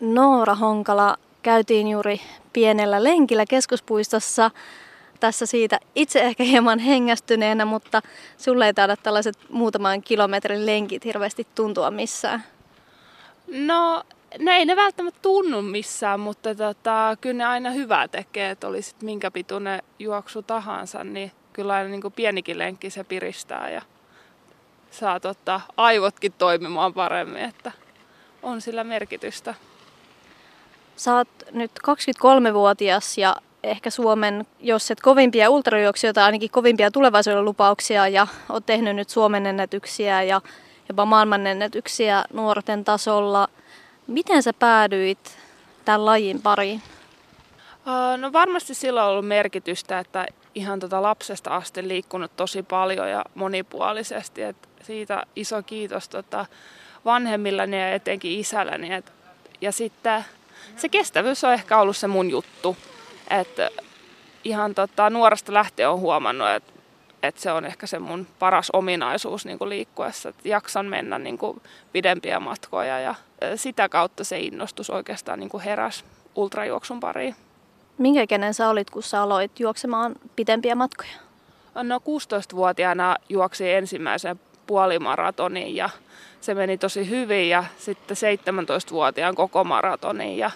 Noora Honkala, käytiin juuri pienellä lenkillä keskuspuistossa. Tässä siitä itse ehkä hieman hengästyneenä, mutta sulle ei taida tällaiset muutaman kilometrin lenkit hirveästi tuntua missään. No, no ei ne välttämättä tunnu missään, mutta tota, kyllä ne aina hyvää tekee, että olisit minkä pituinen juoksu tahansa, niin kyllä aina niin pienikin lenkki se piristää ja saa tota, aivotkin toimimaan paremmin, että on sillä merkitystä. Sä oot nyt 23-vuotias ja ehkä Suomen, jos et kovimpia ultrajuoksijoita, ainakin kovimpia tulevaisuuden lupauksia ja oot tehnyt nyt Suomen ennätyksiä ja jopa maailmanennätyksiä nuorten tasolla. Miten sä päädyit tämän lajin pariin? No varmasti sillä on ollut merkitystä, että ihan tota lapsesta asti liikkunut tosi paljon ja monipuolisesti. Et siitä iso kiitos tota vanhemmillani ja etenkin isälläni. Et, ja sitten se kestävyys on ehkä ollut se mun juttu. Että ihan tota, nuoresta lähtien on huomannut, että et se on ehkä se mun paras ominaisuus niin kuin liikkuessa, että jaksan mennä niin kuin pidempiä matkoja ja sitä kautta se innostus oikeastaan niin kuin heräsi ultrajuoksun pariin. Minkä ikäinen sä olit, kun sä aloit juoksemaan pidempiä matkoja? No 16-vuotiaana juoksi ensimmäisen puolimaratonin ja se meni tosi hyvin ja sitten 17-vuotiaan koko maratonin ja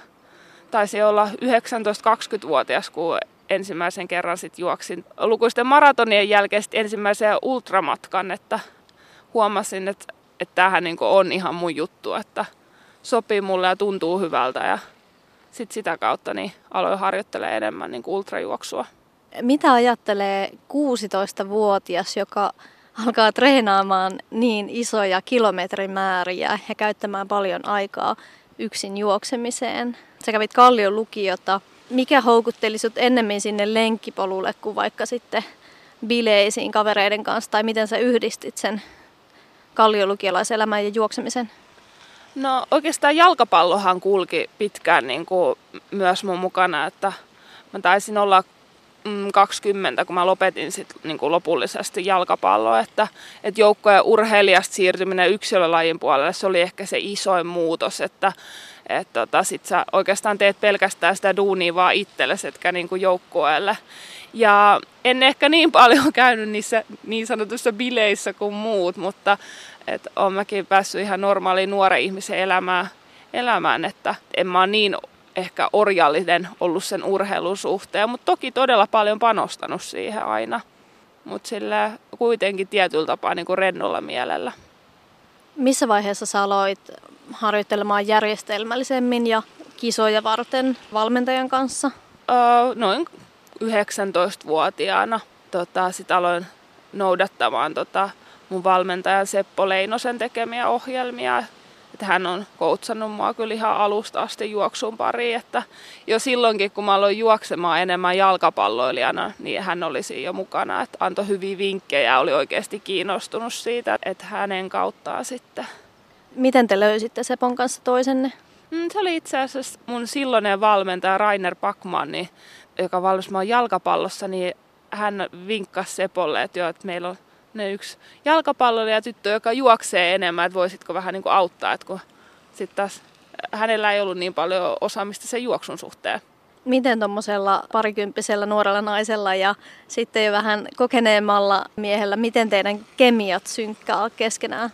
taisi olla 19-20-vuotias, kun ensimmäisen kerran sit juoksin lukuisten maratonien jälkeen sit ensimmäisen ultramatkan, että huomasin, että, että tämähän niin on ihan mun juttu, että sopii mulle ja tuntuu hyvältä ja sit sitä kautta niin aloin harjoittelemaan enemmän niin ultrajuoksua. Mitä ajattelee 16-vuotias, joka alkaa treenaamaan niin isoja kilometrimääriä ja käyttämään paljon aikaa yksin juoksemiseen? Sä kävit Kallion lukiota. Mikä houkutteli sut ennemmin sinne lenkkipolulle kuin vaikka sitten bileisiin kavereiden kanssa? Tai miten sä yhdistit sen kalliolukiolaiselämän ja juoksemisen? No oikeastaan jalkapallohan kulki pitkään niin kuin myös mun mukana, että mä taisin olla 20, mm, kun mä lopetin sit niin kuin lopullisesti jalkapalloa, että, että joukkojen urheilijasta siirtyminen yksilölajin puolelle, se oli ehkä se isoin muutos, että että tota, sit sä oikeastaan teet pelkästään sitä duunia vaan itsellesi, etkä niin kuin joukkueelle. Ja en ehkä niin paljon käynyt niissä niin sanotussa bileissä kuin muut, mutta et on mäkin päässyt ihan normaaliin nuoren ihmisen elämään, elämään että en mä niin ehkä orjallinen ollut sen urheilun suhteen, mutta toki todella paljon panostanut siihen aina. Mutta sillä kuitenkin tietyllä tapaa niin kuin rennolla mielellä. Missä vaiheessa sä aloit harjoittelemaan järjestelmällisemmin ja kisoja varten valmentajan kanssa? Öö, noin 19-vuotiaana tota, sit aloin noudattamaan tota, mun valmentajan Seppo Leinosen tekemiä ohjelmia. Että hän on koutsannut mua kyllä ihan alusta asti juoksun pariin, että jo silloinkin kun mä aloin juoksemaan enemmän jalkapalloilijana, niin hän olisi jo mukana, että antoi hyviä vinkkejä ja oli oikeasti kiinnostunut siitä, että hänen kauttaan sitten. Miten te löysitte Sepon kanssa toisenne? Mm, se oli itse asiassa mun silloinen valmentaja Rainer Pakman, niin, joka valmis jalkapallossa, niin hän vinkkasi Sepolle, että, jo, että meillä on ne yksi jalkapalloilija tyttö, joka juoksee enemmän, että voisitko vähän niin kuin auttaa, että kun sitten taas hänellä ei ollut niin paljon osaamista sen juoksun suhteen. Miten tuommoisella parikymppisellä nuorella naisella ja sitten jo vähän kokeneemmalla miehellä, miten teidän kemiat synkkää keskenään?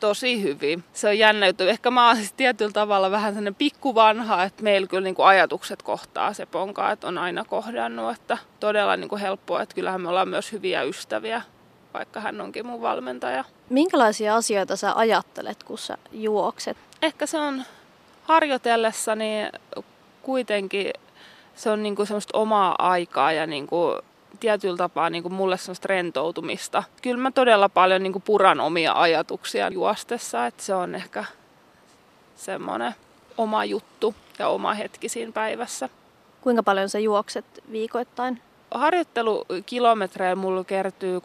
Tosi hyvin. Se on jännä juttu. Ehkä mä oon siis tietyllä tavalla vähän sellainen pikkuvanha, että meillä kyllä niin kuin ajatukset kohtaa se ponka, että on aina kohdannut, että todella niin kuin helppoa, että kyllähän me ollaan myös hyviä ystäviä vaikka hän onkin mun valmentaja. Minkälaisia asioita sä ajattelet, kun sä juokset? Ehkä se on harjoitellessani kuitenkin se on niinku semmoista omaa aikaa ja niinku tietyllä tapaa niinku mulle semmoista rentoutumista. Kyllä mä todella paljon niinku puran omia ajatuksia juostessa, että se on ehkä semmoinen oma juttu ja oma hetki siinä päivässä. Kuinka paljon sä juokset viikoittain? Harjoittelukilometrejä mulla kertyy 60-150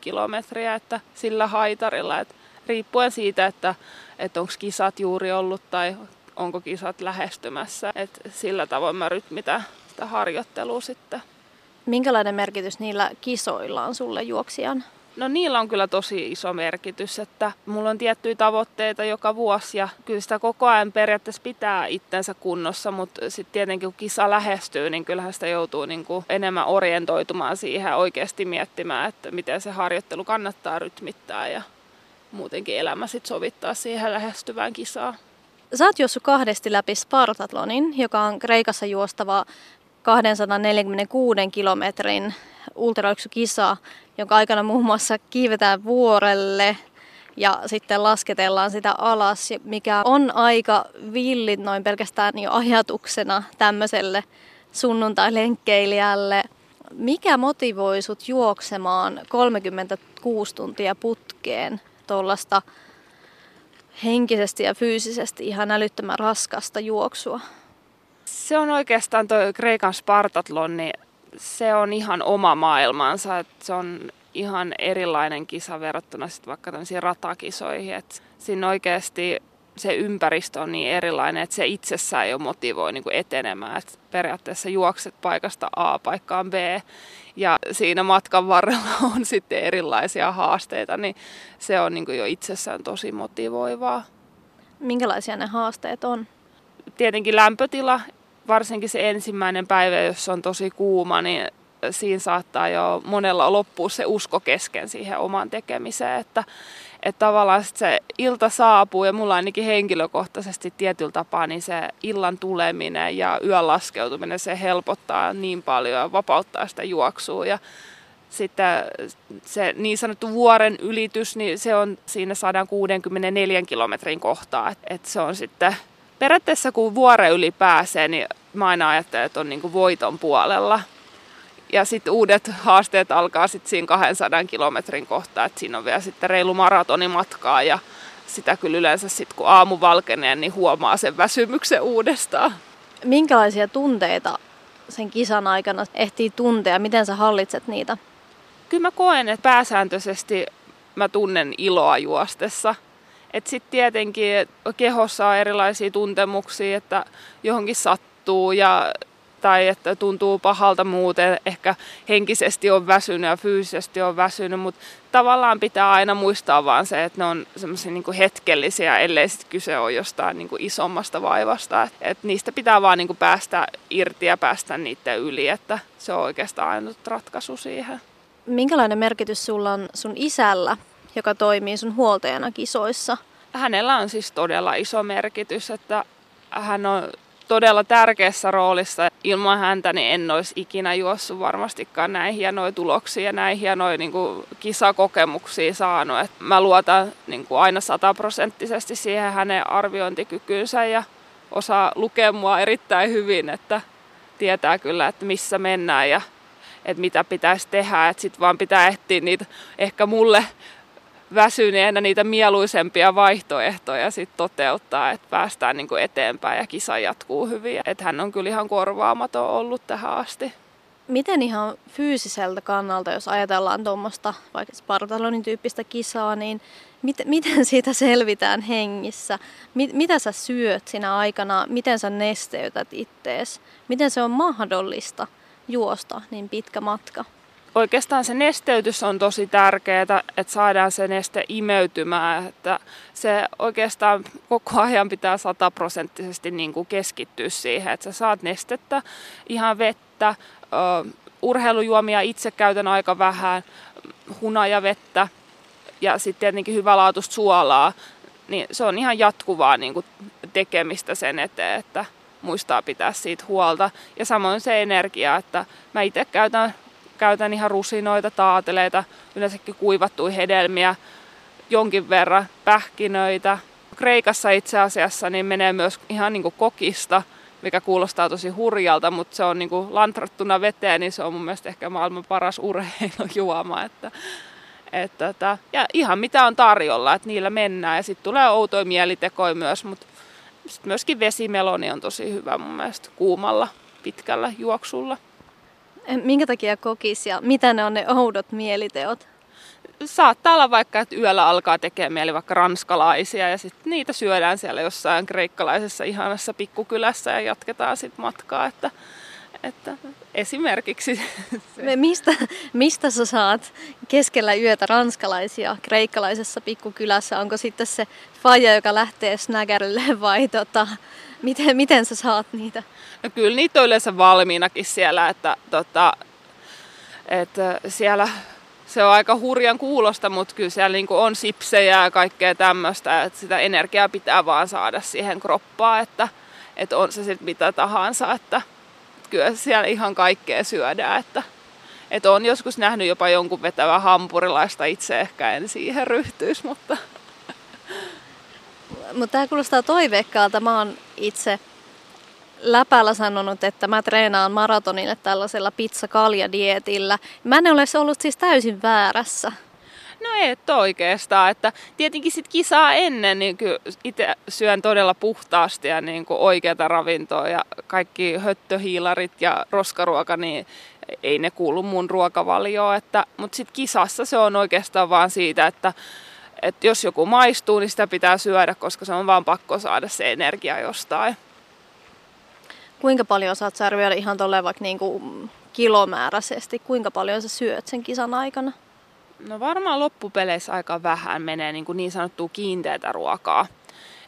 kilometriä, että sillä haitarilla, että riippuen siitä, että, että onko kisat juuri ollut tai onko kisat lähestymässä, että sillä tavoin mä rytmitän sitä harjoittelua sitten. Minkälainen merkitys niillä kisoilla on sulle juoksijan? No niillä on kyllä tosi iso merkitys, että mulla on tiettyjä tavoitteita joka vuosi ja kyllä sitä koko ajan periaatteessa pitää itsensä kunnossa, mutta sitten tietenkin kun kisa lähestyy, niin kyllähän sitä joutuu niin kuin enemmän orientoitumaan siihen oikeasti miettimään, että miten se harjoittelu kannattaa rytmittää ja muutenkin elämä sitten sovittaa siihen lähestyvään kisaan. Sä oot juossut kahdesti läpi Spartatlonin, joka on Kreikassa juostava 246 kilometrin ultrajuoksukisa, jonka aikana muun muassa kiivetään vuorelle ja sitten lasketellaan sitä alas, mikä on aika villit noin pelkästään jo ajatuksena tämmöiselle sunnuntai-lenkkeilijälle. Mikä motivoi sut juoksemaan 36 tuntia putkeen tuollaista henkisesti ja fyysisesti ihan älyttömän raskasta juoksua? Se on oikeastaan tuo Kreikan Spartatlon, niin se on ihan oma maailmansa. Että se on ihan erilainen kisa verrattuna sitten vaikka tämmöisiin ratakisoihin. Että siinä oikeasti se ympäristö on niin erilainen, että se itsessään jo motivoi niin kuin etenemään. Että periaatteessa juokset paikasta A paikkaan B ja siinä matkan varrella on sitten erilaisia haasteita, niin se on niin kuin jo itsessään tosi motivoivaa. Minkälaisia ne haasteet on? Tietenkin lämpötila, varsinkin se ensimmäinen päivä, jos on tosi kuuma, niin siinä saattaa jo monella loppua se usko kesken siihen omaan tekemiseen, että, että tavallaan se ilta saapuu ja mulla ainakin henkilökohtaisesti tietyllä tapaa niin se illan tuleminen ja yön laskeutuminen se helpottaa niin paljon ja vapauttaa sitä juoksua ja sitten se niin sanottu vuoren ylitys, niin se on siinä 164 kilometrin kohtaa. että se on sitten periaatteessa kun vuore yli pääsee, niin mä aina ajattelen, että on niin kuin voiton puolella. Ja sitten uudet haasteet alkaa sitten siinä 200 kilometrin kohtaa, että siinä on vielä sitten reilu maratonimatkaa ja sitä kyllä yleensä sitten kun aamu valkenee, niin huomaa sen väsymyksen uudestaan. Minkälaisia tunteita sen kisan aikana ehtii tuntea? Miten sä hallitset niitä? Kyllä mä koen, että pääsääntöisesti mä tunnen iloa juostessa. Sitten tietenkin kehossa on erilaisia tuntemuksia, että johonkin sattuu ja tai että tuntuu pahalta muuten, ehkä henkisesti on väsynyt ja fyysisesti on väsynyt, mutta tavallaan pitää aina muistaa vaan se, että ne on semmoisia niin hetkellisiä, ellei sitten kyse ole jostain niin kuin isommasta vaivasta. Et, et niistä pitää vaan niin kuin päästä irti ja päästä niiden yli, että se on oikeastaan ainut ratkaisu siihen. Minkälainen merkitys sulla on sun isällä, joka toimii sun huoltajana kisoissa? Hänellä on siis todella iso merkitys, että hän on todella tärkeässä roolissa. Ilman häntä niin en olisi ikinä juossut varmastikaan näin hienoja tuloksia ja näin hienoja niin kuin, kisakokemuksia saanut. Et mä luotan niin kuin, aina sataprosenttisesti siihen hänen arviointikykyynsä ja osaa lukea mua erittäin hyvin, että tietää kyllä, että missä mennään ja että mitä pitäisi tehdä. Sitten vaan pitää etsiä niitä ehkä mulle väsyneenä niitä mieluisempia vaihtoehtoja sit toteuttaa, että päästään niin kuin eteenpäin ja kisa jatkuu hyvin. Että hän on kyllä ihan korvaamaton ollut tähän asti. Miten ihan fyysiseltä kannalta, jos ajatellaan tuommoista vaikka Spartalonin tyyppistä kisaa, niin mit, miten siitä selvitään hengissä? Mit, mitä sä syöt siinä aikana? Miten sä nesteytät ittees? Miten se on mahdollista juosta niin pitkä matka? Oikeastaan se nesteytys on tosi tärkeää, että saadaan se neste imeytymään. Että se oikeastaan koko ajan pitää sataprosenttisesti niin keskittyä siihen, että sä saat nestettä, ihan vettä, urheilujuomia itse käytän aika vähän, hunajavettä ja sitten tietenkin hyvälaatuista suolaa. Niin se on ihan jatkuvaa niin kuin tekemistä sen eteen, että muistaa pitää siitä huolta. Ja samoin se energia, että mä itse käytän käytän ihan rusinoita, taateleita, yleensäkin kuivattuja hedelmiä, jonkin verran pähkinöitä. Kreikassa itse asiassa niin menee myös ihan niin kuin kokista, mikä kuulostaa tosi hurjalta, mutta se on niin kuin lantrattuna veteen, niin se on mun mielestä ehkä maailman paras urheilujuoma. Että, että, että, tota, ja ihan mitä on tarjolla, että niillä mennään. Ja sitten tulee outoja mielitekoja myös, mutta sitten myöskin vesimeloni on tosi hyvä mun mielestä kuumalla pitkällä juoksulla. Minkä takia kokis ja mitä ne on ne oudot mieliteot? Saattaa olla vaikka, että yöllä alkaa tekemään mieli vaikka ranskalaisia ja sitten niitä syödään siellä jossain kreikkalaisessa ihanassa pikkukylässä ja jatketaan sitten matkaa. Että, Että esimerkiksi. Mistä, mistä sä saat keskellä yötä ranskalaisia kreikkalaisessa pikkukylässä? Onko sitten se faija, joka lähtee snägärille vai tota, miten, miten sä saat niitä? No kyllä niitä on yleensä valmiinakin siellä, että, tota, että siellä se on aika hurjan kuulosta, mutta kyllä siellä niin on sipsejä ja kaikkea tämmöistä, että sitä energiaa pitää vaan saada siihen kroppaan, että, että on se sitten mitä tahansa, että kyllä siellä ihan kaikkea syödään, että, että on joskus nähnyt jopa jonkun vetävä hampurilaista, itse ehkä en siihen ryhtyisi, mutta... Mutta tämä kuulostaa toiveikkaalta. Mä oon itse läpällä sanonut, että mä treenaan maratonille tällaisella pizza-kalja-dietillä. Mä en ole ollut siis täysin väärässä. No et oikeastaan, että tietenkin sit kisaa ennen niin itse syön todella puhtaasti ja niin oikeata ravintoa ja kaikki höttöhiilarit ja roskaruoka, niin ei ne kuulu mun ruokavalioon, mutta sitten kisassa se on oikeastaan vaan siitä, että että jos joku maistuu, niin sitä pitää syödä, koska se on vaan pakko saada se energia jostain. Kuinka paljon saat sä arvioida ihan tolleen vaikka niinku kilomääräisesti, kuinka paljon sä syöt sen kisan aikana? No varmaan loppupeleissä aika vähän menee niin, kuin niin sanottua kiinteätä ruokaa.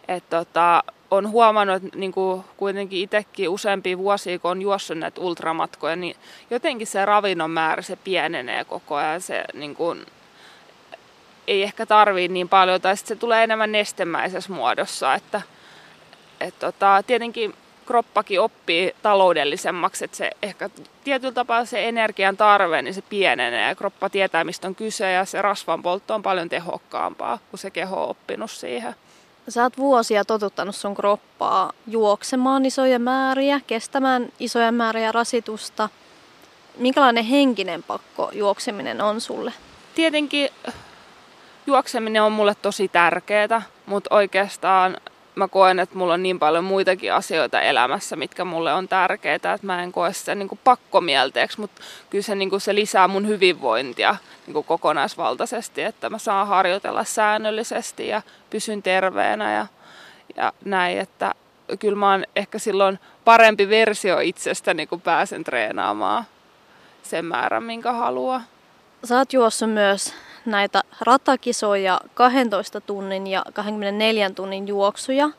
Et tota, on huomannut, että niin kuin kuitenkin itsekin useampia vuosia, kun on juossut näitä ultramatkoja, niin jotenkin se ravinnon määrä se pienenee koko ajan. Se niin kuin, ei ehkä tarvii niin paljon, tai sitten se tulee enemmän nestemäisessä muodossa. Että, et tota, tietenkin kroppakin oppii taloudellisemmaksi, että se ehkä tietyllä tapaa se energian tarve, niin se pienenee ja kroppa tietää, mistä on kyse ja se rasvan poltto on paljon tehokkaampaa, kun se keho on oppinut siihen. Sä oot vuosia totuttanut sun kroppaa juoksemaan isoja määriä, kestämään isoja määriä rasitusta. Minkälainen henkinen pakko juokseminen on sulle? Tietenkin juokseminen on mulle tosi tärkeää, mutta oikeastaan mä koen, että mulla on niin paljon muitakin asioita elämässä, mitkä mulle on tärkeitä, että mä en koe sitä niin pakkomielteeksi, mutta kyllä se, niin kuin se lisää mun hyvinvointia niin kuin kokonaisvaltaisesti, että mä saan harjoitella säännöllisesti ja pysyn terveenä ja, ja näin, että kyllä mä oon ehkä silloin parempi versio itsestäni, kun pääsen treenaamaan sen määrän, minkä haluaa. Sä oot juossut myös näitä ratakisoja 12 tunnin ja 24 tunnin juoksuja.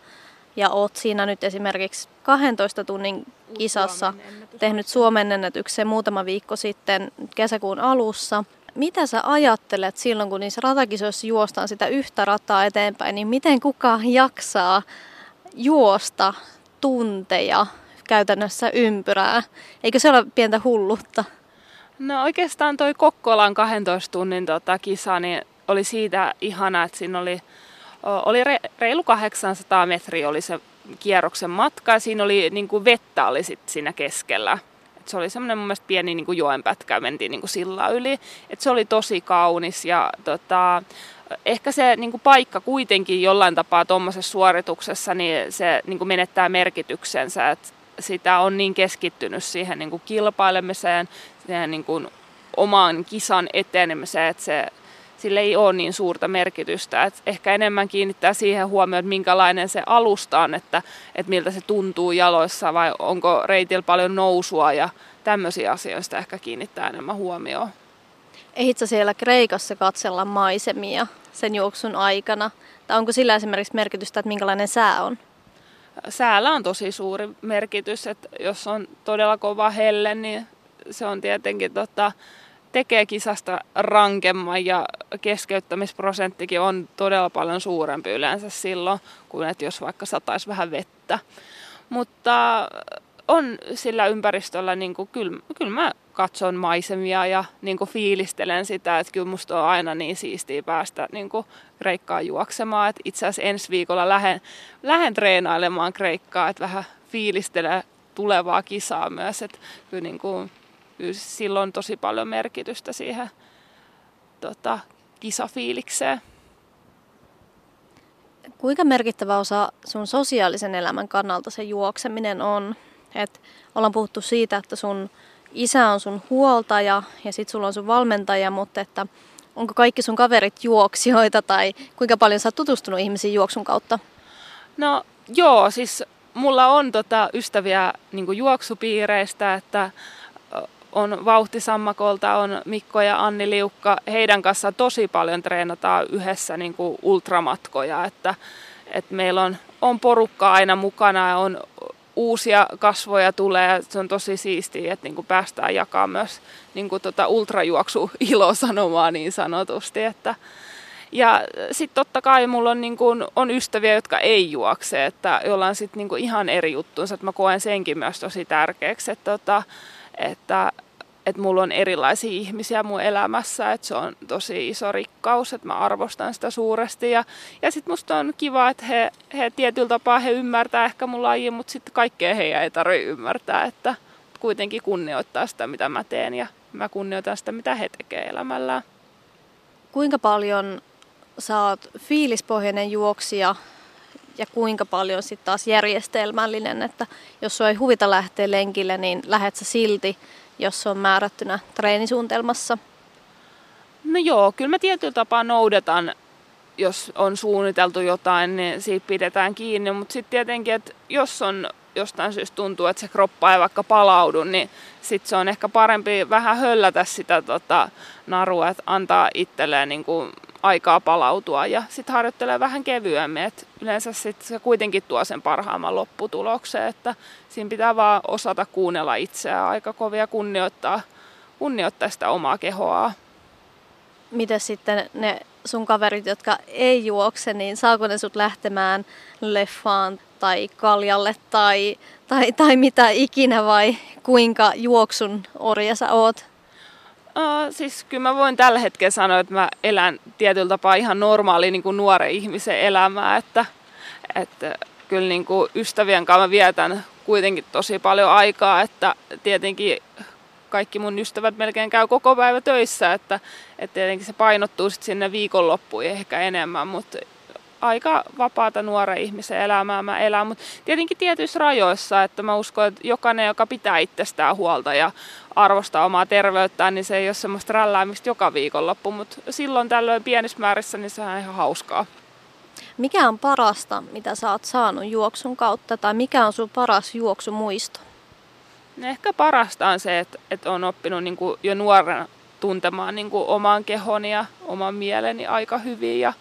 Ja oot siinä nyt esimerkiksi 12 tunnin kisassa tehnyt Suomen ennätyksen muutama viikko sitten kesäkuun alussa. Mitä sä ajattelet silloin, kun niissä ratakisoissa juostaan sitä yhtä rataa eteenpäin, niin miten kukaan jaksaa juosta tunteja käytännössä ympyrää? Eikö se ole pientä hullutta? No oikeastaan toi Kokkolan 12 tunnin tota, kisa niin oli siitä ihana, että siinä oli, oli re, reilu 800 metriä oli se kierroksen matka siinä oli niin kuin vettä oli sit siinä keskellä. Et se oli semmoinen mun mielestä pieni niin kuin joenpätkä, mentiin niin kuin sillä yli. Et se oli tosi kaunis ja tota, ehkä se niin kuin paikka kuitenkin jollain tapaa tuommoisessa suorituksessa, niin se niin kuin menettää merkityksensä. Et sitä on niin keskittynyt siihen niin kuin kilpailemiseen, niin kuin oman kisan etenemiseen, että se, sille ei ole niin suurta merkitystä. Et ehkä enemmän kiinnittää siihen huomioon, että minkälainen se alusta on, että, että miltä se tuntuu jaloissa vai onko reitillä paljon nousua ja tämmöisiä asioista ehkä kiinnittää enemmän huomioon. Ehitkö siellä Kreikassa katsella maisemia sen juoksun aikana? Tai onko sillä esimerkiksi merkitystä, että minkälainen sää on? Säällä on tosi suuri merkitys, että jos on todella kova helle, niin se on tietenkin tota, tekee kisasta rankemman ja keskeyttämisprosenttikin on todella paljon suurempi yleensä silloin, kuin että jos vaikka sataisi vähän vettä. Mutta on sillä ympäristöllä, niin kuin, kyllä, kyllä mä katson maisemia ja niin kuin fiilistelen sitä, että kyllä musta on aina niin siistiä päästä niin kuin Kreikkaan juoksemaan. Että itse asiassa ensi viikolla lähden, lähden treenailemaan Kreikkaa, että vähän fiilistelee tulevaa kisaa myös. Että kyllä, niin kuin, kyllä silloin on tosi paljon merkitystä siihen tota, kisafiilikseen. Kuinka merkittävä osa sun sosiaalisen elämän kannalta se juokseminen on? Et ollaan puhuttu siitä, että sun isä on sun huoltaja ja sit sulla on sun valmentaja, mutta että onko kaikki sun kaverit juoksijoita tai kuinka paljon sä oot tutustunut ihmisiin juoksun kautta? No joo, siis mulla on tota ystäviä niin juoksupiireistä, että on Vauhtisammakolta, on Mikko ja Anni Liukka. Heidän kanssa tosi paljon treenataan yhdessä niin kuin ultramatkoja, että, että meillä on, on porukka aina mukana ja on uusia kasvoja tulee ja se on tosi siistiä, että niin kuin päästään jakamaan myös niin kuin tota ultrajuoksu ilosanomaa niin sanotusti. Että, ja sitten totta kai mulla on, niin kuin, on ystäviä, jotka ei juokse, että jolla on sitten niin ihan eri juttuunsa, että mä koen senkin myös tosi tärkeäksi, että, tota, että, että mulla on erilaisia ihmisiä mun elämässä, että se on tosi iso rikkaus, että mä arvostan sitä suuresti. Ja, ja sitten musta on kiva, että he, he tietyllä tapaa he ymmärtää ehkä mun lajin, mutta sitten kaikkea heidän ei tarvitse ymmärtää, että kuitenkin kunnioittaa sitä, mitä mä teen ja mä kunnioitan sitä, mitä he tekee elämällään. Kuinka paljon sä oot fiilispohjainen juoksija ja kuinka paljon sitten taas järjestelmällinen, että jos sua ei huvita lähteä lenkille, niin lähet sä silti, jos se on määrättynä treenisuunnitelmassa? No joo, kyllä mä tietyllä tapaa noudatan, jos on suunniteltu jotain, niin siitä pidetään kiinni, mutta sitten tietenkin, että jos on jostain syystä tuntuu, että se kroppa ei vaikka palaudu, niin sitten se on ehkä parempi vähän höllätä sitä tota, narua, että antaa itselleen niin kuin aikaa palautua ja sitten harjoittelee vähän kevyemmin. Et yleensä sit se kuitenkin tuo sen parhaamman lopputuloksen, että siinä pitää vaan osata kuunnella itseään aika kovia kunnioittaa, kunnioittaa sitä omaa kehoa. Miten sitten ne sun kaverit, jotka ei juokse, niin saako ne sut lähtemään leffaan tai kaljalle tai, tai, tai mitä ikinä vai kuinka juoksun orja sä oot? Uh, siis kyllä mä voin tällä hetkellä sanoa, että mä elän tietyllä tapaa ihan normaali niin kuin nuoren ihmisen elämää, että, että kyllä niin kuin ystävien kanssa mä vietän kuitenkin tosi paljon aikaa, että tietenkin kaikki mun ystävät melkein käy koko päivä töissä, että, että tietenkin se painottuu sitten sinne viikonloppuun ehkä enemmän, mutta aika vapaata nuoren ihmisen elämää mä elän, mutta tietenkin tietyissä rajoissa, että mä uskon, että jokainen, joka pitää itsestään huolta ja arvostaa omaa terveyttään, niin se ei ole semmoista rälläämistä joka viikonloppu, mutta silloin tällöin pienissä määrissä, niin se on ihan hauskaa. Mikä on parasta, mitä sä oot saanut juoksun kautta, tai mikä on sun paras juoksumuisto? No ehkä parasta on se, että, että on oppinut niin kuin jo nuorena tuntemaan niin kuin oman kehoni ja oman mieleni aika hyvin ja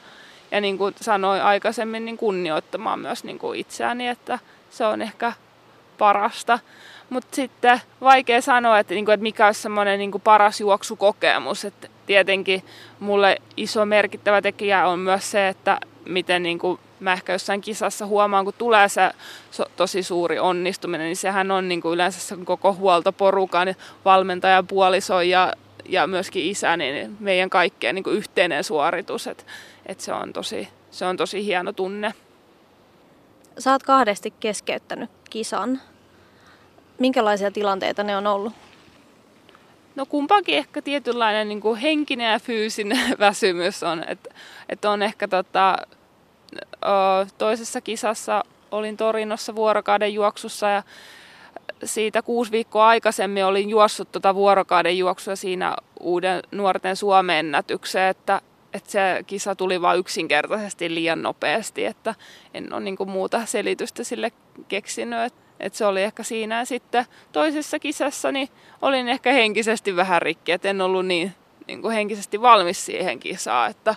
ja niin kuin sanoin aikaisemmin, niin kunnioittamaan myös niin kuin itseäni, että se on ehkä parasta. Mutta sitten vaikea sanoa, että, niin kuin, että mikä olisi semmoinen niin paras juoksukokemus. Että tietenkin mulle iso merkittävä tekijä on myös se, että miten niin kuin mä ehkä jossain kisassa huomaan, kun tulee se tosi suuri onnistuminen, niin sehän on niin kuin yleensä se koko huoltoporukan, valmentajan puoliso ja, ja myöskin isä, niin meidän kaikkien niin kuin yhteinen suoritus. Että et se, on tosi, se on tosi hieno tunne. Oot kahdesti keskeyttänyt kisan. Minkälaisia tilanteita ne on ollut? No kumpakin ehkä tietynlainen niin kuin henkinen ja fyysinen väsymys on. Että et on ehkä tota, toisessa kisassa olin Torinossa vuorokauden juoksussa ja siitä kuusi viikkoa aikaisemmin olin juossut tuota vuorokauden juoksua siinä uuden nuorten Suomen ennätykseen, että että se kisa tuli vain yksinkertaisesti liian nopeasti, että en ole niin muuta selitystä sille keksinyt. Et se oli ehkä siinä. Sitten toisessa kisassa niin olin ehkä henkisesti vähän rikki, että en ollut niin, niin kuin henkisesti valmis siihen kisaan, että,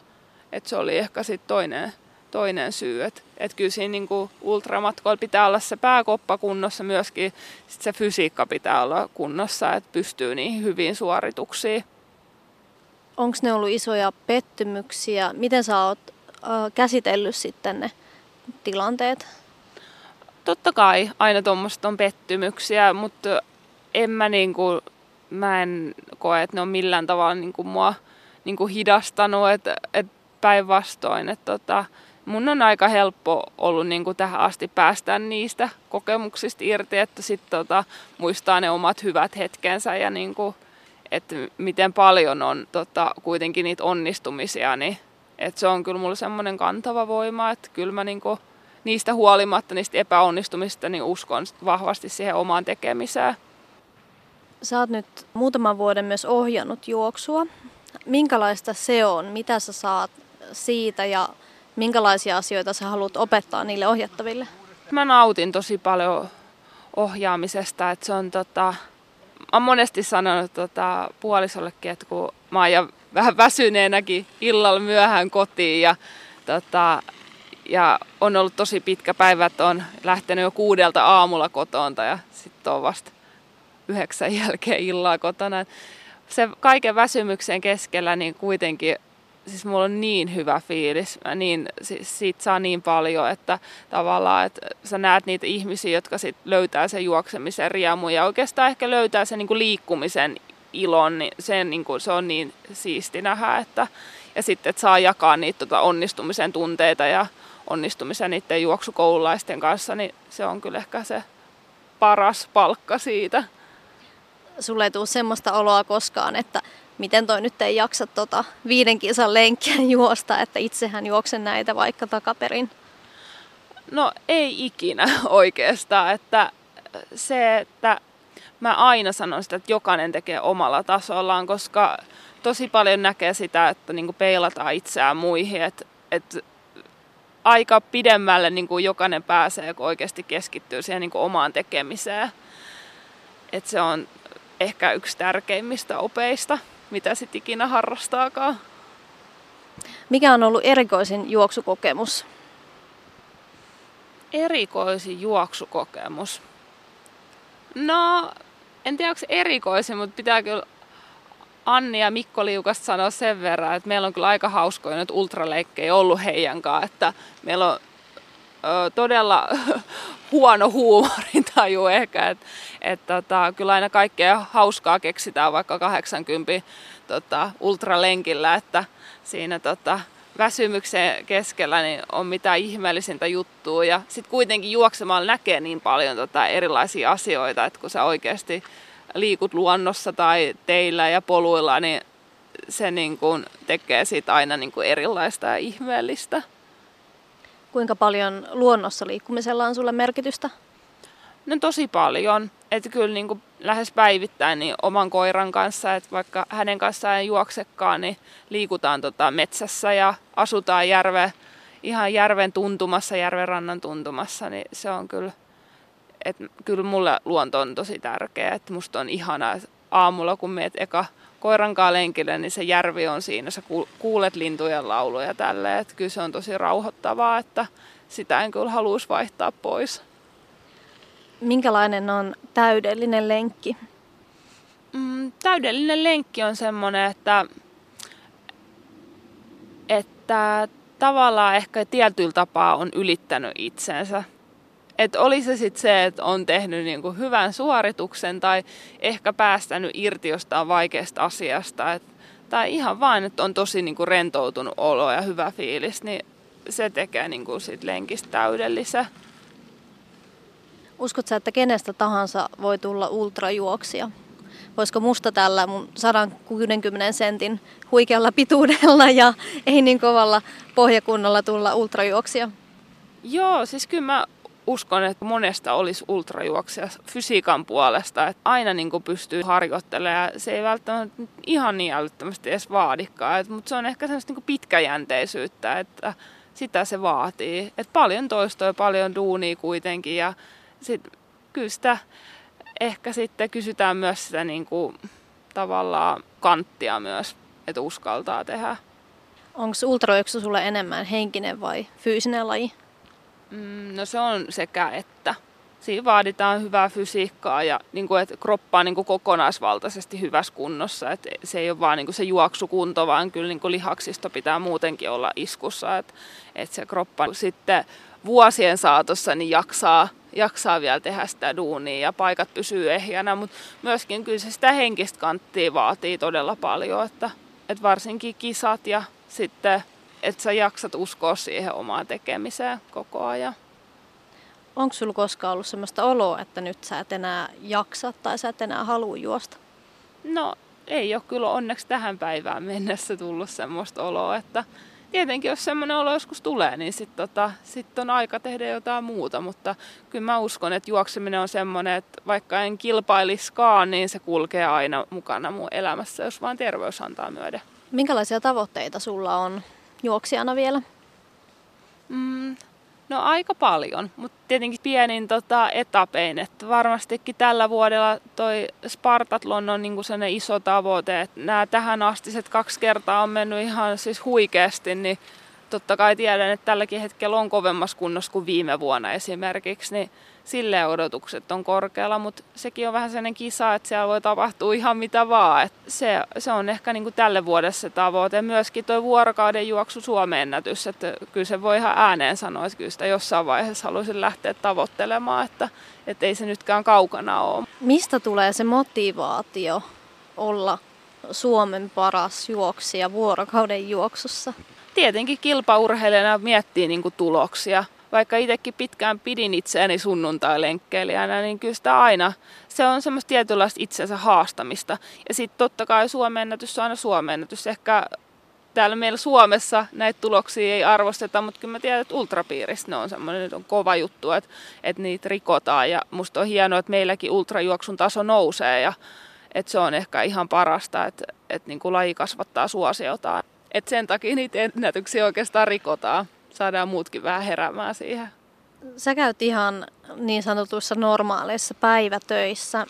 että se oli ehkä sitten toinen, toinen syy. Että et kyllä siinä niin kuin ultramatkoilla pitää olla se pääkoppa kunnossa myöskin, sit se fysiikka pitää olla kunnossa, että pystyy niihin hyviin suorituksiin. Onko ne ollut isoja pettymyksiä? Miten sä oot äh, käsitellyt sitten ne tilanteet? Totta kai aina tuommoista on pettymyksiä, mutta en mä, niinku, mä en koe, että ne on millään tavalla niinku mua niinku hidastanut, että et päinvastoin. Et tota, mun on aika helppo ollut niinku tähän asti päästä niistä kokemuksista irti, että sitten tota, muistaa ne omat hyvät hetkensä ja niinku, että miten paljon on tota, kuitenkin niitä onnistumisia, niin että se on kyllä mulle semmoinen kantava voima, että kyllä mä niinku, niistä huolimatta, niistä epäonnistumista, niin uskon vahvasti siihen omaan tekemiseen. Sä oot nyt muutaman vuoden myös ohjannut juoksua. Minkälaista se on? Mitä sä saat siitä ja minkälaisia asioita sä haluat opettaa niille ohjattaville? mä nautin tosi paljon ohjaamisesta, että se on tota, mä oon monesti sanonut tota, puolisollekin, että kun mä oon vähän väsyneenäkin illalla myöhään kotiin ja, tota, ja on ollut tosi pitkä päivä, että on lähtenyt jo kuudelta aamulla kotoonta ja sitten on vasta yhdeksän jälkeen illaa kotona. Se kaiken väsymyksen keskellä niin kuitenkin siis mulla on niin hyvä fiilis. Mä niin, siis siitä saa niin paljon, että tavallaan, että sä näet niitä ihmisiä, jotka sit löytää sen juoksemisen riemun ja oikeastaan ehkä löytää sen niin liikkumisen ilon, niin se, niin kuin, se on niin siisti nähdä, että ja sitten, että saa jakaa niitä tota, onnistumisen tunteita ja onnistumisen niiden juoksukoululaisten kanssa, niin se on kyllä ehkä se paras palkka siitä. Sulle ei tule semmoista oloa koskaan, että miten toi nyt ei jaksa tota viiden kisan lenkkiä juosta, että itsehän juoksen näitä vaikka takaperin? No ei ikinä oikeastaan, että se, että mä aina sanon sitä, että jokainen tekee omalla tasollaan, koska tosi paljon näkee sitä, että niin peilataan itseään muihin, että, että aika pidemmälle niin kuin jokainen pääsee, kun oikeasti keskittyy siihen niin kuin omaan tekemiseen. Että se on ehkä yksi tärkeimmistä opeista mitä sitten ikinä harrastaakaan. Mikä on ollut erikoisin juoksukokemus? Erikoisin juoksukokemus? No, en tiedä onko se erikoisin, mutta pitää kyllä Anni ja Mikko Liukasta sanoa sen verran, että meillä on kyllä aika hauskoja nyt ultraleikkejä ollut heidän kanssa, että meillä on ö, todella huono huumorintaju ehkä, että et, tota, kyllä aina kaikkea hauskaa keksitään vaikka 80 tota, ultralenkillä, että siinä tota, väsymyksen keskellä niin on mitä ihmeellisintä juttua. Ja sitten kuitenkin juoksemalla näkee niin paljon tota, erilaisia asioita, että kun sä oikeasti liikut luonnossa tai teillä ja poluilla, niin se niin kuin tekee siitä aina niin kuin erilaista ja ihmeellistä. Kuinka paljon luonnossa liikkumisella on sulle merkitystä? No tosi paljon. Että kyllä niin kuin lähes päivittäin niin oman koiran kanssa, että vaikka hänen kanssaan ei juoksekaan, niin liikutaan tota metsässä ja asutaan järve, ihan järven tuntumassa, järven rannan tuntumassa, niin se on kyllä, että kyllä mulle luonto on tosi tärkeä. Että musta on ihanaa, aamulla kun meet eka koirankaan lenkille, niin se järvi on siinä, sä kuulet lintujen lauluja tälleen, että kyllä se on tosi rauhoittavaa, että sitä en kyllä haluaisi vaihtaa pois. Minkälainen on täydellinen lenkki? Mm, täydellinen lenkki on semmoinen, että, että tavallaan ehkä tietyllä tapaa on ylittänyt itsensä. Että oli se sitten se, että on tehnyt niinku hyvän suorituksen tai ehkä päästänyt irti jostain vaikeasta asiasta. Et, tai ihan vain, että on tosi niinku rentoutunut olo ja hyvä fiilis, niin se tekee niinku sit lenkistä täydellisen. Uskotko että kenestä tahansa voi tulla ultrajuoksija? Voisiko musta tällä mun 160 sentin huikealla pituudella ja ei niin kovalla pohjakunnalla tulla ultrajuoksija? Joo, siis kyllä mä uskon, että monesta olisi ultrajuoksija fysiikan puolesta, että aina niin kuin pystyy harjoittelemaan. Se ei välttämättä ihan niin älyttömästi edes vaadikaan, mutta se on ehkä sellaista niin kuin pitkäjänteisyyttä, että sitä se vaatii. Et paljon toistoja, paljon duunia kuitenkin ja sit, kyllä sitä ehkä sitten kysytään myös sitä niin kuin, tavallaan kanttia myös, että uskaltaa tehdä. Onko ultrajuoksu sulle enemmän henkinen vai fyysinen laji? Mm, no se on sekä että. Siinä vaaditaan hyvää fysiikkaa ja niin kuin, että kroppa on niin kuin kokonaisvaltaisesti hyvässä kunnossa. Että se ei ole vaan niin kuin se juoksukunto, vaan kyllä niin kuin lihaksisto pitää muutenkin olla iskussa. Että, että se kroppa sitten vuosien saatossa niin jaksaa, jaksaa vielä tehdä sitä duunia ja paikat pysyy ehjänä, mutta myöskin kyllä se sitä henkistä kanttia vaatii todella paljon, että, että varsinkin kisat ja sitten että sä jaksat uskoa siihen omaan tekemiseen koko ajan. Onko sulla koskaan ollut sellaista oloa, että nyt sä et enää jaksa tai sä et enää halua juosta? No ei ole kyllä onneksi tähän päivään mennessä tullut semmoista oloa, että tietenkin jos semmoinen olo joskus tulee, niin sitten tota, sit on aika tehdä jotain muuta, mutta kyllä mä uskon, että juokseminen on semmoinen, että vaikka en kilpailiskaan, niin se kulkee aina mukana mun elämässä, jos vaan terveys antaa myöden. Minkälaisia tavoitteita sulla on juoksijana vielä? Mm, No aika paljon, mutta tietenkin pienin tota, etapein. Että varmastikin tällä vuodella toi Spartatlon on niinku iso tavoite. Nämä tähän astiset kaksi kertaa on mennyt ihan siis huikeasti, niin totta kai tiedän, että tälläkin hetkellä on kovemmassa kunnossa kuin viime vuonna esimerkiksi, niin sille odotukset on korkealla, mutta sekin on vähän sellainen kisa, että siellä voi tapahtua ihan mitä vaan. Et se, se on ehkä niin kuin tälle vuodessa se tavoite. Myöskin tuo vuorokauden juoksu Suomen ennätys, että kyllä se voi ihan ääneen sanoa, että kyllä sitä jossain vaiheessa haluaisin lähteä tavoittelemaan, että, että ei se nytkään kaukana ole. Mistä tulee se motivaatio olla Suomen paras juoksija vuorokauden juoksussa? Tietenkin kilpaurheilijana miettii niin kuin tuloksia vaikka itsekin pitkään pidin itseäni sunnuntai-lenkkeilijänä, niin kyllä sitä aina, se on semmoista tietynlaista itsensä haastamista. Ja sitten totta kai Suomen ennätys on aina Suomen ennätys. Ehkä täällä meillä Suomessa näitä tuloksia ei arvosteta, mutta kyllä mä tiedän, että ultrapiirissä ne on semmoinen on kova juttu, että, että niitä rikotaan. Ja musta on hienoa, että meilläkin ultrajuoksun taso nousee ja että se on ehkä ihan parasta, että, että niin kuin laji kasvattaa suosiotaan. Että sen takia niitä ennätyksiä oikeastaan rikotaan saadaan muutkin vähän heräämään siihen. Sä käyt ihan niin sanotuissa normaaleissa päivätöissä.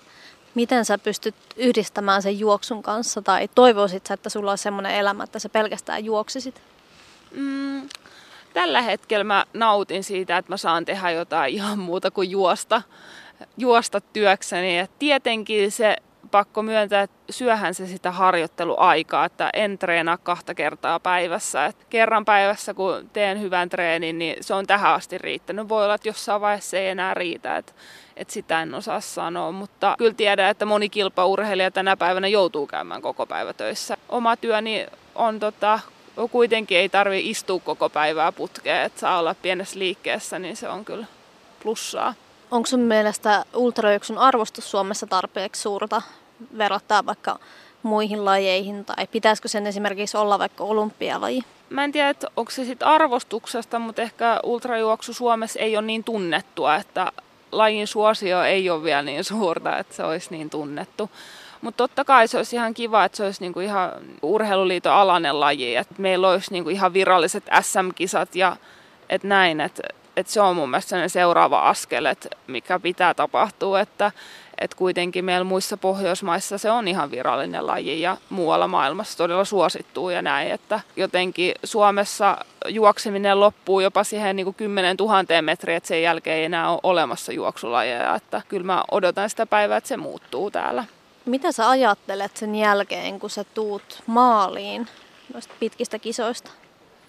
Miten sä pystyt yhdistämään sen juoksun kanssa tai toivoisit sä, että sulla on semmoinen elämä, että sä pelkästään juoksisit? Mm, tällä hetkellä mä nautin siitä, että mä saan tehdä jotain ihan muuta kuin juosta, juosta työkseni. Et tietenkin se pakko myöntää, että syöhän se sitä harjoitteluaikaa, että en treenaa kahta kertaa päivässä. Et kerran päivässä, kun teen hyvän treenin, niin se on tähän asti riittänyt. Voi olla, että jossain vaiheessa ei enää riitä, että et sitä en osaa sanoa, mutta kyllä tiedän, että moni kilpaurheilija tänä päivänä joutuu käymään koko päivä töissä. Oma työni on tota, kuitenkin ei tarvi istua koko päivää putkeen, että saa olla pienessä liikkeessä, niin se on kyllä plussaa. Onko sun mielestä ultrajuoksun arvostus Suomessa tarpeeksi suurta verrattaa vaikka muihin lajeihin, tai pitäisikö sen esimerkiksi olla vaikka olympialaji? Mä en tiedä, että onko se sitten arvostuksesta, mutta ehkä ultrajuoksu Suomessa ei ole niin tunnettua, että lajin suosio ei ole vielä niin suurta, että se olisi niin tunnettu. Mutta totta kai se olisi ihan kiva, että se olisi niinku ihan urheiluliiton alainen laji, että meillä olisi niinku ihan viralliset SM-kisat ja et näin, että et se on mun mielestä seuraava askel, että mikä pitää tapahtua, että että kuitenkin meillä muissa Pohjoismaissa se on ihan virallinen laji ja muualla maailmassa todella suosittuu ja näin, että jotenkin Suomessa juokseminen loppuu jopa siihen niin kuin 10 000 metriä, että sen jälkeen ei enää ole olemassa juoksulajeja, että kyllä mä odotan sitä päivää, että se muuttuu täällä. Mitä sä ajattelet sen jälkeen, kun sä tuut maaliin noista pitkistä kisoista?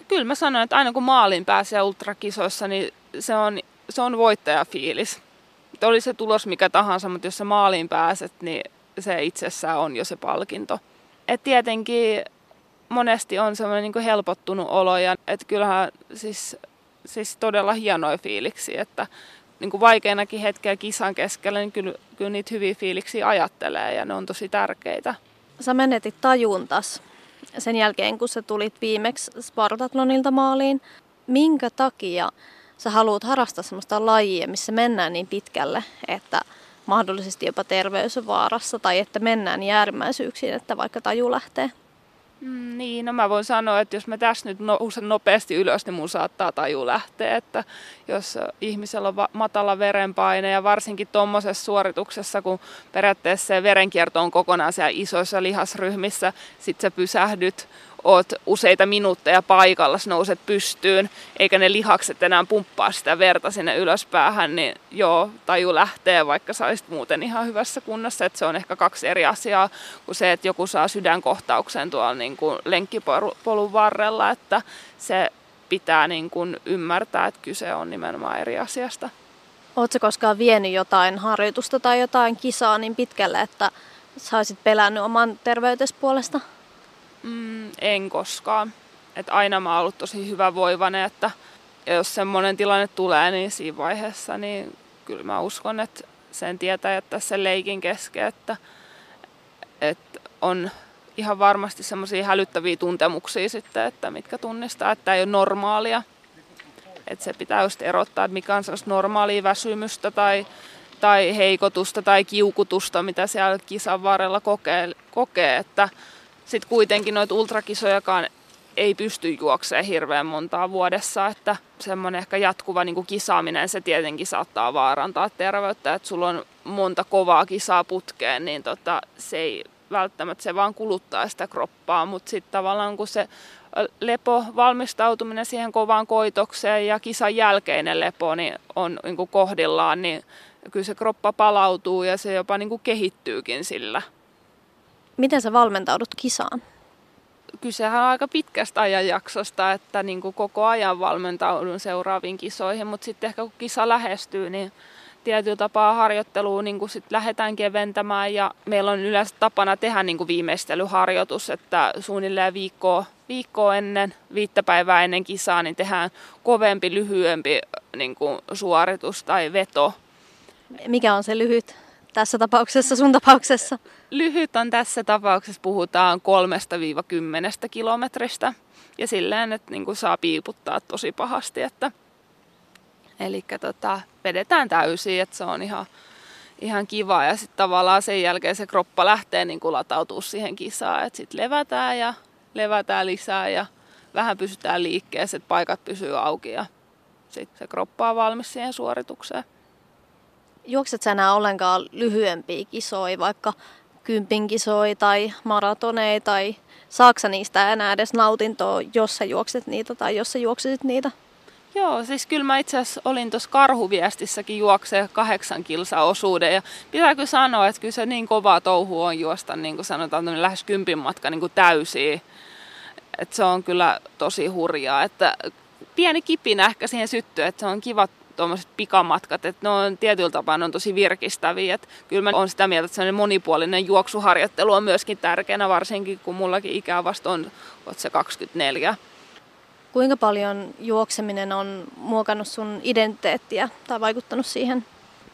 Kyllä mä sanon, että aina kun maaliin pääsee ultrakisoissa, niin se on, se on voittajafiilis oli se tulos mikä tahansa, mutta jos sä maaliin pääset, niin se itsessään on jo se palkinto. Et tietenkin monesti on semmoinen niin helpottunut olo ja et kyllähän siis, siis todella hienoja fiiliksi, että niin kuin vaikeinakin hetkeä kisan keskellä, niin kyllä, kyllä niitä hyviä fiiliksiä ajattelee ja ne on tosi tärkeitä. Sä menetit tajuntas sen jälkeen, kun sä tulit viimeksi Spartatlonilta maaliin. Minkä takia sä haluat harrastaa sellaista lajia, missä mennään niin pitkälle, että mahdollisesti jopa terveys on vaarassa tai että mennään niin äärimmäisyyksiin, että vaikka taju lähtee? Mm, niin, no mä voin sanoa, että jos mä tässä nyt nousen nopeasti ylös, niin mun saattaa taju lähteä, että jos ihmisellä on matala verenpaine ja varsinkin tuommoisessa suorituksessa, kun periaatteessa se verenkierto on kokonaan siellä isoissa lihasryhmissä, sit sä pysähdyt, oot useita minuutteja paikalla, nouset pystyyn, eikä ne lihakset enää pumppaa sitä verta sinne ylöspäähän, niin joo, taju lähtee, vaikka sä olisit muuten ihan hyvässä kunnossa. Että se on ehkä kaksi eri asiaa kuin se, että joku saa sydänkohtauksen tuolla niin kuin lenkkipolun varrella, että se pitää niin kuin ymmärtää, että kyse on nimenomaan eri asiasta. Oletko koskaan vienyt jotain harjoitusta tai jotain kisaa niin pitkälle, että saisit pelännyt oman terveytesi puolesta? Mm, en koskaan. Et aina mä oon ollut tosi hyvä voivane, että jos semmoinen tilanne tulee, niin siinä vaiheessa niin kyllä mä uskon, että sen tietää jättää sen leikin kesken, että, että on ihan varmasti semmoisia hälyttäviä tuntemuksia sitten, että mitkä tunnistaa, että ei ole normaalia. Että se pitää just erottaa, että mikä on normaalia väsymystä tai, tai heikotusta tai kiukutusta, mitä siellä kisan varrella kokee, kokee että sitten kuitenkin noita ultrakisojakaan ei pysty juoksemaan hirveän montaa vuodessa, että semmoinen ehkä jatkuva niin kuin kisaaminen, se tietenkin saattaa vaarantaa terveyttä, että sulla on monta kovaa kisaa putkeen, niin tota, se ei välttämättä se vaan kuluttaa sitä kroppaa, mutta sitten tavallaan kun se lepo, valmistautuminen siihen kovaan koitokseen ja kisan jälkeinen lepo niin on niin kuin kohdillaan, niin kyllä se kroppa palautuu ja se jopa niin kuin kehittyykin sillä. Miten sä valmentaudut kisaan? Kysehän on aika pitkästä ajanjaksosta, että niin kuin koko ajan valmentaudun seuraaviin kisoihin, mutta sitten ehkä kun kisa lähestyy, niin tietyllä tapaa harjoittelua niin kuin sit lähdetään keventämään ja meillä on yleensä tapana tehdä niin kuin viimeistelyharjoitus, että suunnilleen viikkoa, viikkoa ennen, viittä päivää ennen kisaa, niin tehdään kovempi, lyhyempi niin kuin suoritus tai veto. Mikä on se lyhyt tässä tapauksessa, sun tapauksessa? Lyhyt on tässä tapauksessa, puhutaan kolmesta viiva kymmenestä kilometristä ja silleen, että niin kuin saa piiputtaa tosi pahasti, että Eli tota, vedetään täysin, että se on ihan, ihan kiva. Ja sitten tavallaan sen jälkeen se kroppa lähtee niin latautuu siihen kisaan. Että sitten levätään ja levätään lisää ja vähän pysytään liikkeessä, että paikat pysyy auki ja sitten se kroppa on valmis siihen suoritukseen. Juokset sä enää ollenkaan lyhyempiä kisoja, vaikka kympin kisoja tai maratoneja tai saaksa niistä enää edes nautintoa, jos sä juokset niitä tai jos sä juoksisit niitä? Joo, siis kyllä mä itse asiassa olin tuossa karhuviestissäkin juoksee kahdeksan kilsa osuuden ja pitääkö sanoa, että kyllä se niin kovaa touhu on juosta, niin kuin sanotaan, lähes kympin matka niin kuin täysiä. Että se on kyllä tosi hurjaa, että pieni kipinä ehkä siihen syttyy, että se on kiva tuommoiset pikamatkat, että ne on tietyllä tapaa on tosi virkistäviä. Että kyllä mä olen sitä mieltä, että sellainen monipuolinen juoksuharjoittelu on myöskin tärkeänä, varsinkin kun mullakin ikää vasta on, on se 24. Kuinka paljon juokseminen on muokannut sun identiteettiä tai vaikuttanut siihen?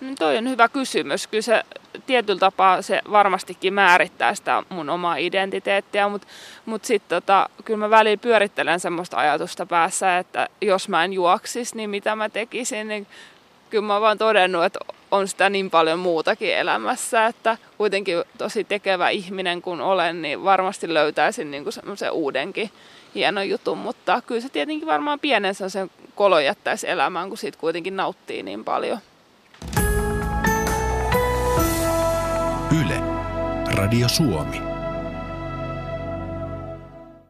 No, toi on hyvä kysymys. Kyllä se tietyllä tapaa se varmastikin määrittää sitä mun omaa identiteettiä, mutta mut sitten tota, kyllä mä välillä pyörittelen semmoista ajatusta päässä, että jos mä en juoksis, niin mitä mä tekisin, niin kyllä mä oon vaan todennut, että on sitä niin paljon muutakin elämässä, että kuitenkin tosi tekevä ihminen kun olen, niin varmasti löytäisin niinku semmoisen uudenkin hieno jutun, mutta kyllä se tietenkin varmaan pienen sen kolo jättäisi elämään, kun siitä kuitenkin nauttii niin paljon. Radio Suomi.